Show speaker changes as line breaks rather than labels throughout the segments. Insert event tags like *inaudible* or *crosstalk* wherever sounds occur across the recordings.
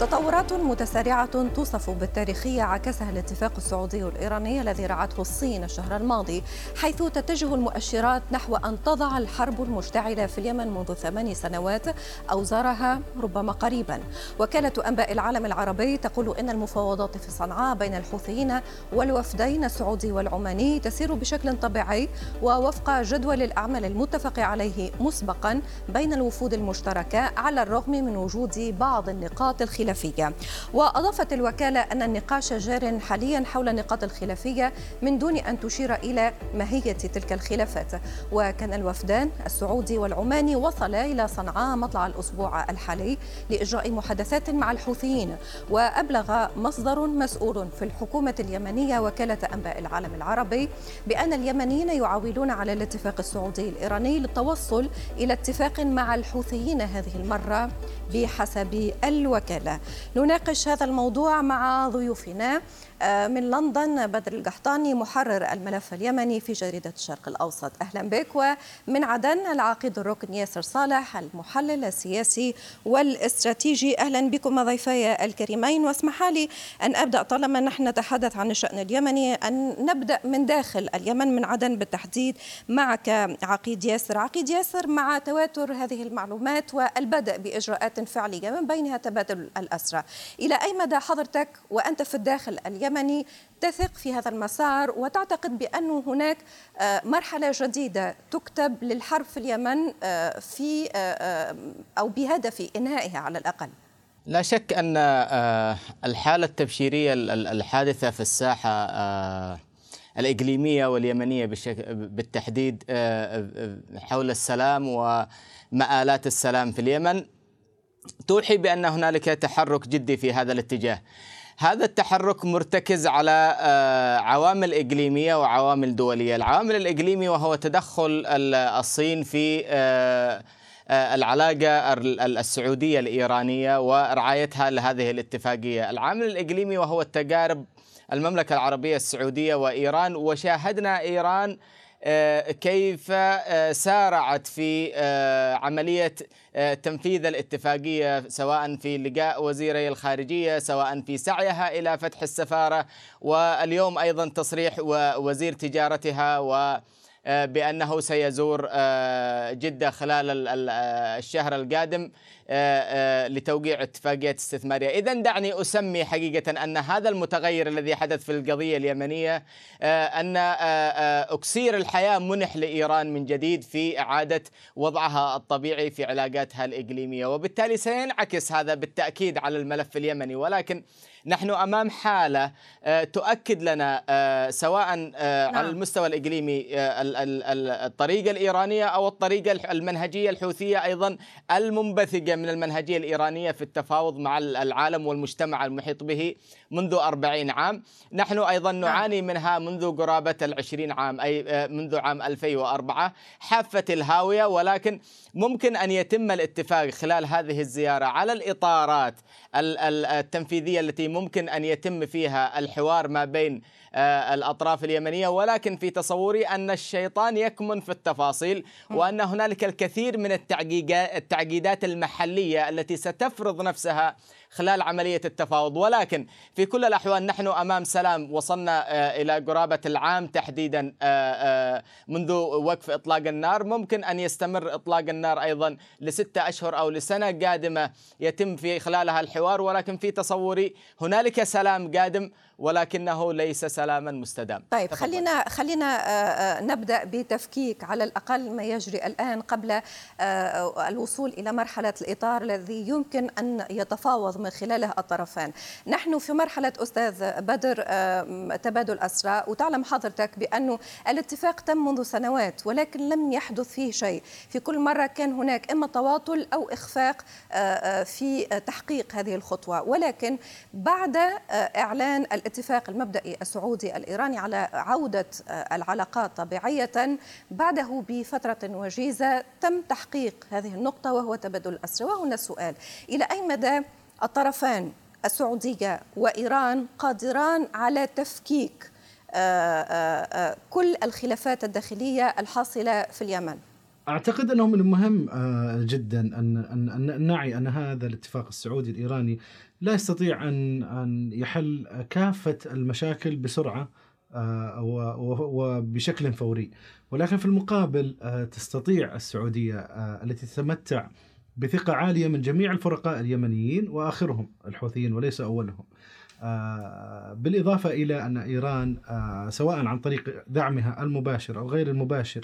تطورات متسارعة توصف بالتاريخية عكسها الاتفاق السعودي الإيراني الذي رعته الصين الشهر الماضي حيث تتجه المؤشرات نحو أن تضع الحرب المشتعلة في اليمن منذ ثمان سنوات أوزارها ربما قريبا. وكالة أنباء العالم العربي تقول إن المفاوضات في صنعاء بين الحوثيين والوفدين السعودي والعماني تسير بشكل طبيعي ووفق جدول الأعمال المتفق عليه مسبقا بين الوفود المشتركة على الرغم من وجود بعض النقاط الخلافية الخلافية. وأضافت الوكالة أن النقاش جار حاليا حول النقاط الخلافية من دون أن تشير إلى ماهية تلك الخلافات. وكان الوفدان السعودي والعماني وصلا إلى صنعاء مطلع الأسبوع الحالي لإجراء محادثات مع الحوثيين. وأبلغ مصدر مسؤول في الحكومة اليمنية وكالة أنباء العالم العربي بأن اليمنيين يعولون على الاتفاق السعودي الإيراني للتوصل إلى اتفاق مع الحوثيين هذه المرة بحسب الوكالة. نناقش هذا الموضوع مع ضيوفنا آه، من لندن بدر القحطاني محرر الملف اليمني في جريدة الشرق الأوسط. أهلا بك. ومن عدن العقيد الركن ياسر صالح المحلل السياسي والإستراتيجي. أهلا بكم ضيفي الكريمين. واسمح لي أن أبدأ طالما نحن نتحدث عن الشأن اليمني أن نبدأ من داخل اليمن من عدن بالتحديد معك عقيد ياسر. عقيد ياسر مع تواتر هذه المعلومات والبدء بإجراءات فعلية من بينها تبادل الأسرى إلى أي مدى حضرتك وأنت في الداخل اليمن اليمني تثق في هذا المسار وتعتقد بأن هناك آه، مرحلة جديدة تكتب للحرب في اليمن آه، في آه، أو بهدف إنهائها على الأقل؟
لا شك أن الحالة التبشيرية الحادثة في الساحة الإقليمية واليمنية بالتحديد حول السلام ومآلات السلام في اليمن. توحي بأن هنالك تحرك جدي في هذا الاتجاه. هذا التحرك مرتكز على آه، عوامل إقليمية وعوامل دولية. العوامل الإقليمية وهو تدخل الصين في آه، آه، العلاقة السعودية الإيرانية ورعايتها لهذه الاتفاقية. العامل الإقليمي وهو التجارب المملكة العربية السعودية وإيران. وشاهدنا إيران آه، كيف آه، سارعت في آه، عملية تنفيذ الاتفاقية سواء في لقاء وزيري الخارجية سواء في سعيها إلى فتح السفارة واليوم أيضا تصريح وزير تجارتها و آه، بأنه سيزور آه، جدة خلال آه، الشهر القادم لتوقيع اتفاقية استثمارية. إذا دعني أسمي حقيقة أن هذا المتغير الذي حدث في القضية اليمنية أن أكسير الحياة منح لإيران من جديد في إعادة وضعها الطبيعي في علاقاتها الإقليمية. وبالتالي سينعكس هذا بالتأكيد على الملف اليمني. ولكن نحن أمام حالة آه، تؤكد لنا آه، سواء آه، نعم. على المستوى الإقليمي الطريقة الإيرانية أو الطريقة المنهجية الحوثية أيضا المنبثقة من المنهجية الإيرانية في التفاوض مع العالم والمجتمع المحيط به منذ أربعين عام نحن أيضا نعم. نعاني منها منذ قرابة العشرين عام أي منذ عام 2004 حافة الهاوية ولكن ممكن أن يتم الاتفاق خلال هذه الزيارة على الإطارات التنفيذية التي ممكن أن يتم فيها الحوار ما بين الأطراف اليمنية. ولكن في تصوري أن الشيطان يكمن في التفاصيل وأن هنالك الكثير من التعقيدات المحلية التي ستفرض نفسها خلال عملية التفاوض. ولكن في كل الأحوال نحن أمام سلام. وصلنا آه، إلى قرابة العام تحديدا آه، منذ وقف إطلاق النار. ممكن أن يستمر إطلاق النار أيضا لستة أشهر أو لسنة قادمة يتم في خلالها الحوار. ولكن في تصوري هنالك سلام قادم. ولكنه ليس سلاما مستدام.
طيب تفضل. خلينا خلينا آه، آه، نبدأ بتفكيك على الأقل ما يجري الآن قبل آه، الوصول إلى مرحلة الإطار الذي يمكن أن يتفاوض من خلاله الطرفان نحن في مرحلة أستاذ بدر تبادل أسرى وتعلم حضرتك بانه الاتفاق تم منذ سنوات ولكن لم يحدث فيه شيء. في كل مرة كان هناك إما تواطل أو إخفاق في تحقيق هذه الخطوة. ولكن بعد إعلان الاتفاق المبدئي السعودي الإيراني على عودة آه، العلاقات طبيعية بعده بفترة وجيزة تم تحقيق هذه النقطة وهو تبادل الأسرى وهنا السؤال إلى أي مدى الطرفان السعودية وإيران قادران على تفكيك آه، آه، كل الخلافات الداخلية الحاصلة في اليمن؟
أعتقد انه من المهم آه، جدا أن أن أن نعي أن هذا الاتفاق السعودي الإيراني لا يستطيع أن أن يحل كافة المشاكل بسرعة آه، وبشكل فوري. ولكن في المقابل آه، تستطيع السعودية التي تتمتع بثقة عالية من جميع الفرقاء اليمنيين وآخرهم الحوثيين وليس أولهم. بالإضافة إلى أن إيران آه، سواء عن طريق دعمها المباشر أو غير المباشر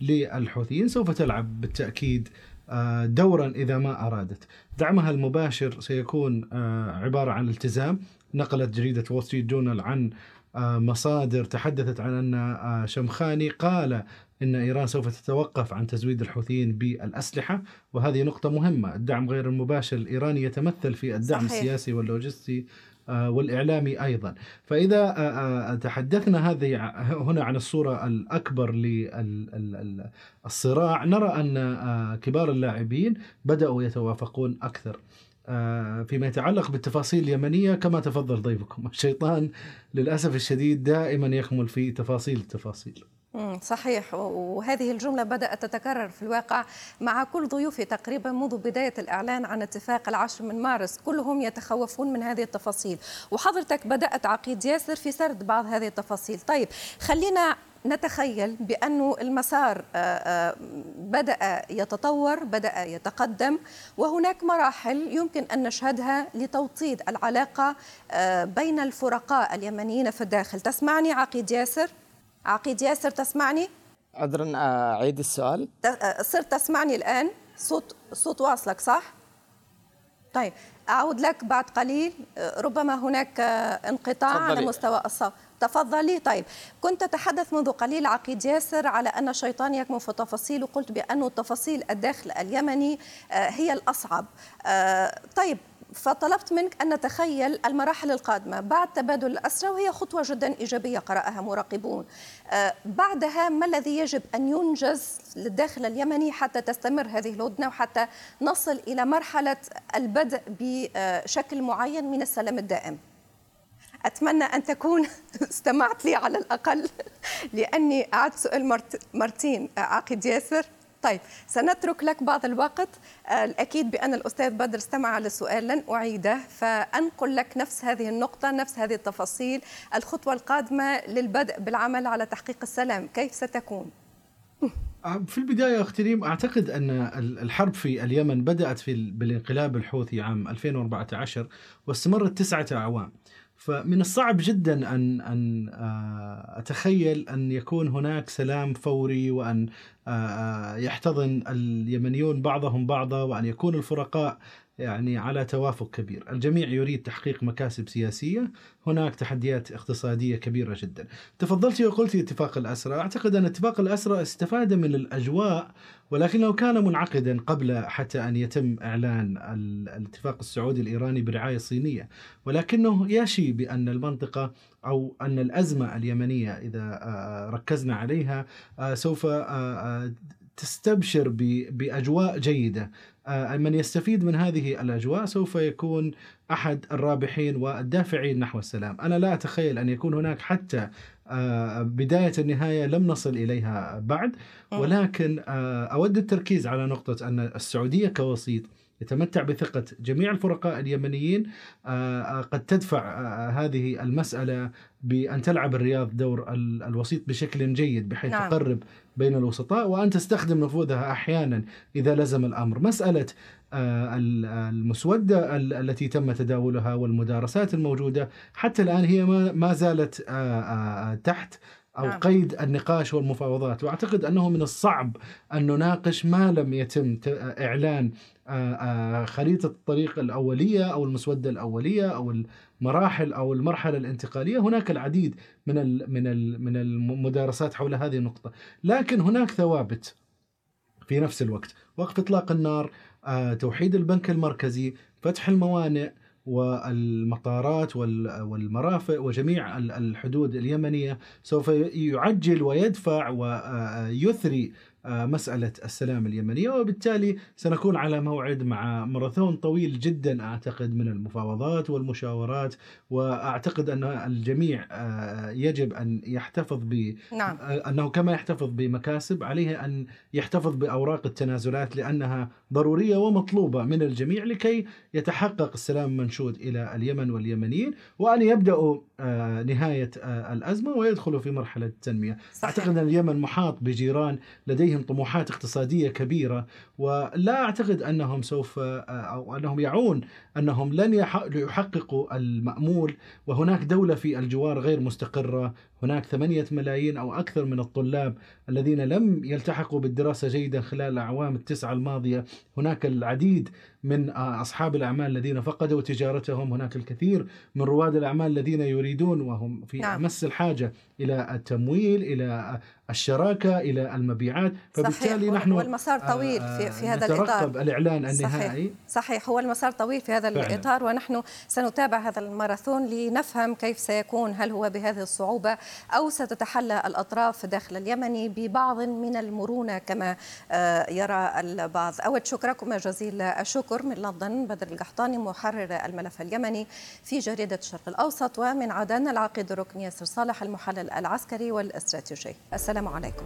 للحوثيين سوف تلعب بالتأكيد آه، دورا إذا ما أرادت. دعمها المباشر سيكون آه، عبارة عن التزام. نقلت جريدة وول ستريت جورنال عن آه، مصادر تحدثت عن أن آه، شمخاني قال إن إيران سوف تتوقف عن تزويد الحوثيين بالأسلحة. وهذه نقطة مهمة، الدعم غير المباشر الإيراني يتمثل في الدعم
صحيح.
السياسي واللوجستي آه، والإعلامي أيضا، فإذا آه، آه، تحدثنا هذه هنا عن الصورة الأكبر للصراع نرى آه، كبار اللاعبين بدأوا يتوافقون أكثر. آه، فيما يتعلق بالتفاصيل اليمنية كما تفضل ضيفكم، الشيطان للأسف الشديد دائما يكمل في تفاصيل التفاصيل.
صحيح. وهذه الجملة بدأت تتكرر في الواقع مع كل ضيوفي تقريبا منذ بداية الإعلان عن اتفاق العشر من مارس. كلهم يتخوفون من هذه التفاصيل. وحضرتك بدأت عقيد ياسر في سرد بعض هذه التفاصيل. طيب خلينا نتخيل بأنه المسار آه، آه، بدأ يتطور بدأ يتقدم وهناك مراحل يمكن أن نشهدها لتوطيد العلاقة آه، بين الفرقاء اليمنيين في الداخل. تسمعني عقيد ياسر؟ عقيد ياسر تسمعني؟
عذرا آه، أعيد السؤال
آه، صرت تسمعني الآن؟ صوت صوت واصلك صح؟ طيب أعود لك بعد قليل آه، ربما هناك انقطاع على
تفضلي.
مستوى الصوت تفضلي طيب كنت تتحدث منذ قليل عقيد ياسر على أن الشيطان يكمن في التفاصيل وقلت بأن تفاصيل الداخل اليمني هي الأصعب طيب فطلبت منك أن نتخيل المراحل القادمة. بعد تبادل الأسرى وهي خطوة جدا إيجابية قرأها مراقبون. آه، بعدها ما الذي يجب أن ينجز للداخل اليمني حتى تستمر هذه الهدنة وحتى نصل إلى مرحلة البدء بشكل معين من السلام الدائم؟ أتمنى أن تكون *laughs* استمعت لي على الأقل لأني أعدت سؤال مرت... مرتين عقد ياسر. طيب سنترك لك بعض الوقت. آه، الأكيد بأن الأستاذ بدر استمع للسؤال لن أعيده فأنقل لك نفس هذه النقطة نفس هذه التفاصيل الخطوة القادمة للبدء بالعمل على تحقيق السلام. كيف ستكون؟
في البداية أخت ريم أعتقد أن ال- الحرب في اليمن بدأت في ال- بالانقلاب الحوثي عام 2014 واستمرت تسعة أعوام. فمن الصعب جدا أن أن آه، أتخيل أن يكون هناك سلام فوري وأن آه، آه، يحتضن اليمنيون بعضهم بعضا وأن يكون الفرقاء يعني على توافق كبير. الجميع يريد تحقيق مكاسب سياسية. هناك تحديات اقتصادية كبيرة جدا. تفضلتي وقلتي اتفاق الأسرى. أعتقد أن اتفاق الأسرى استفاد من الأجواء ولكنه كان منعقدا قبل حتى أن يتم إعلان ال- الاتفاق السعودي الإيراني برعاية صينية. ولكنه يشي بأن المنطقة أو أن الأزمة اليمنية إذا آه، ركزنا عليها آه، سوف آه، تستبشر ب- بأجواء جيدة. آه، من يستفيد من هذه الأجواء سوف يكون أحد الرابحين والدافعين نحو السلام. أنا لا أتخيل أن يكون هناك حتى آه، بداية النهاية لم نصل إليها بعد ولكن آه، أود التركيز على نقطة أن السعودية كوسيط يتمتع بثقة جميع الفرقاء اليمنيين. آه، آه، قد تدفع آه، هذه المسألة بأن تلعب الرياض دور ال- الوسيط بشكل جيد بحيث
نعم.
تقرب بين الوسطاء وأن تستخدم نفوذها أحيانا إذا لزم الأمر. مسألة ال- المسودة ال- التي تم تداولها والمدارسات الموجودة حتى الآن هي ما زالت تحت. أو
نعم.
قيد النقاش والمفاوضات. وأعتقد أنه من الصعب أن نناقش ما لم يتم آه، خريطة الطريق الأولية أو المسودة الأولية أو المراحل أو المرحلة الانتقالية. هناك العديد من ال من ال من المدارسات حول هذه النقطة. لكن هناك ثوابت في نفس الوقت. وقف إطلاق النار توحيد البنك المركزي فتح الموانئ والمطارات وال- والمرافق وجميع ال- الحدود اليمنية سوف يعجل ويدفع ويثري آه، مسألة السلام اليمنية وبالتالي سنكون على موعد مع ماراثون طويل جدا أعتقد من المفاوضات والمشاورات وأعتقد أن الجميع آه، يجب أن يحتفظ ب
نعم.
آه، أنه كما يحتفظ بمكاسب عليه أن يحتفظ بأوراق التنازلات لأنها ضرورية ومطلوبة من الجميع لكي يتحقق السلام المنشود إلى اليمن واليمنيين وأن يبدأوا آه، نهاية آه، الأزمة ويدخلوا في مرحلة التنمية.
صحيح.
أعتقد أن اليمن محاط بجيران لديهم طموحات اقتصادية كبيرة ولا أعتقد أنهم سوف آه، أو أنهم يعون أنهم لن يح- يحققوا المأمول. وهناك دولة في الجوار غير مستقرة هناك ثمانية ملايين أو أكثر من الطلاب الذين لم يلتحقوا بالدراسة جيدا خلال الأعوام التسعة الماضية. هناك العديد من آه، أصحاب الأعمال الذين فقدوا تجارتهم هناك الكثير من رواد الأعمال الذين يريدون وهم في
نعم.
أمس الحاجة إلى التمويل إلى الشراكة إلى المبيعات. فبالتالي
صحيح
نحن
والمسار طويل في, في هذا
نترقب
الإطار
الإعلان
صحيح
النهائي.
صحيح هو المسار طويل في هذا
فعلا.
الإطار ونحن سنتابع هذا الماراثون لنفهم كيف سيكون هل هو بهذه الصعوبة أو ستتحلى الأطراف داخل اليمن ببعض من المرونة كما آه، يرى البعض. أود شكركم جزيل الشكر من لندن بدر القحطاني محرر الملف اليمني في جريدة الشرق الأوسط ومن عدن العقيد الركني ياسر صالح المحلل العسكري والإستراتيجي. السلام عليكم.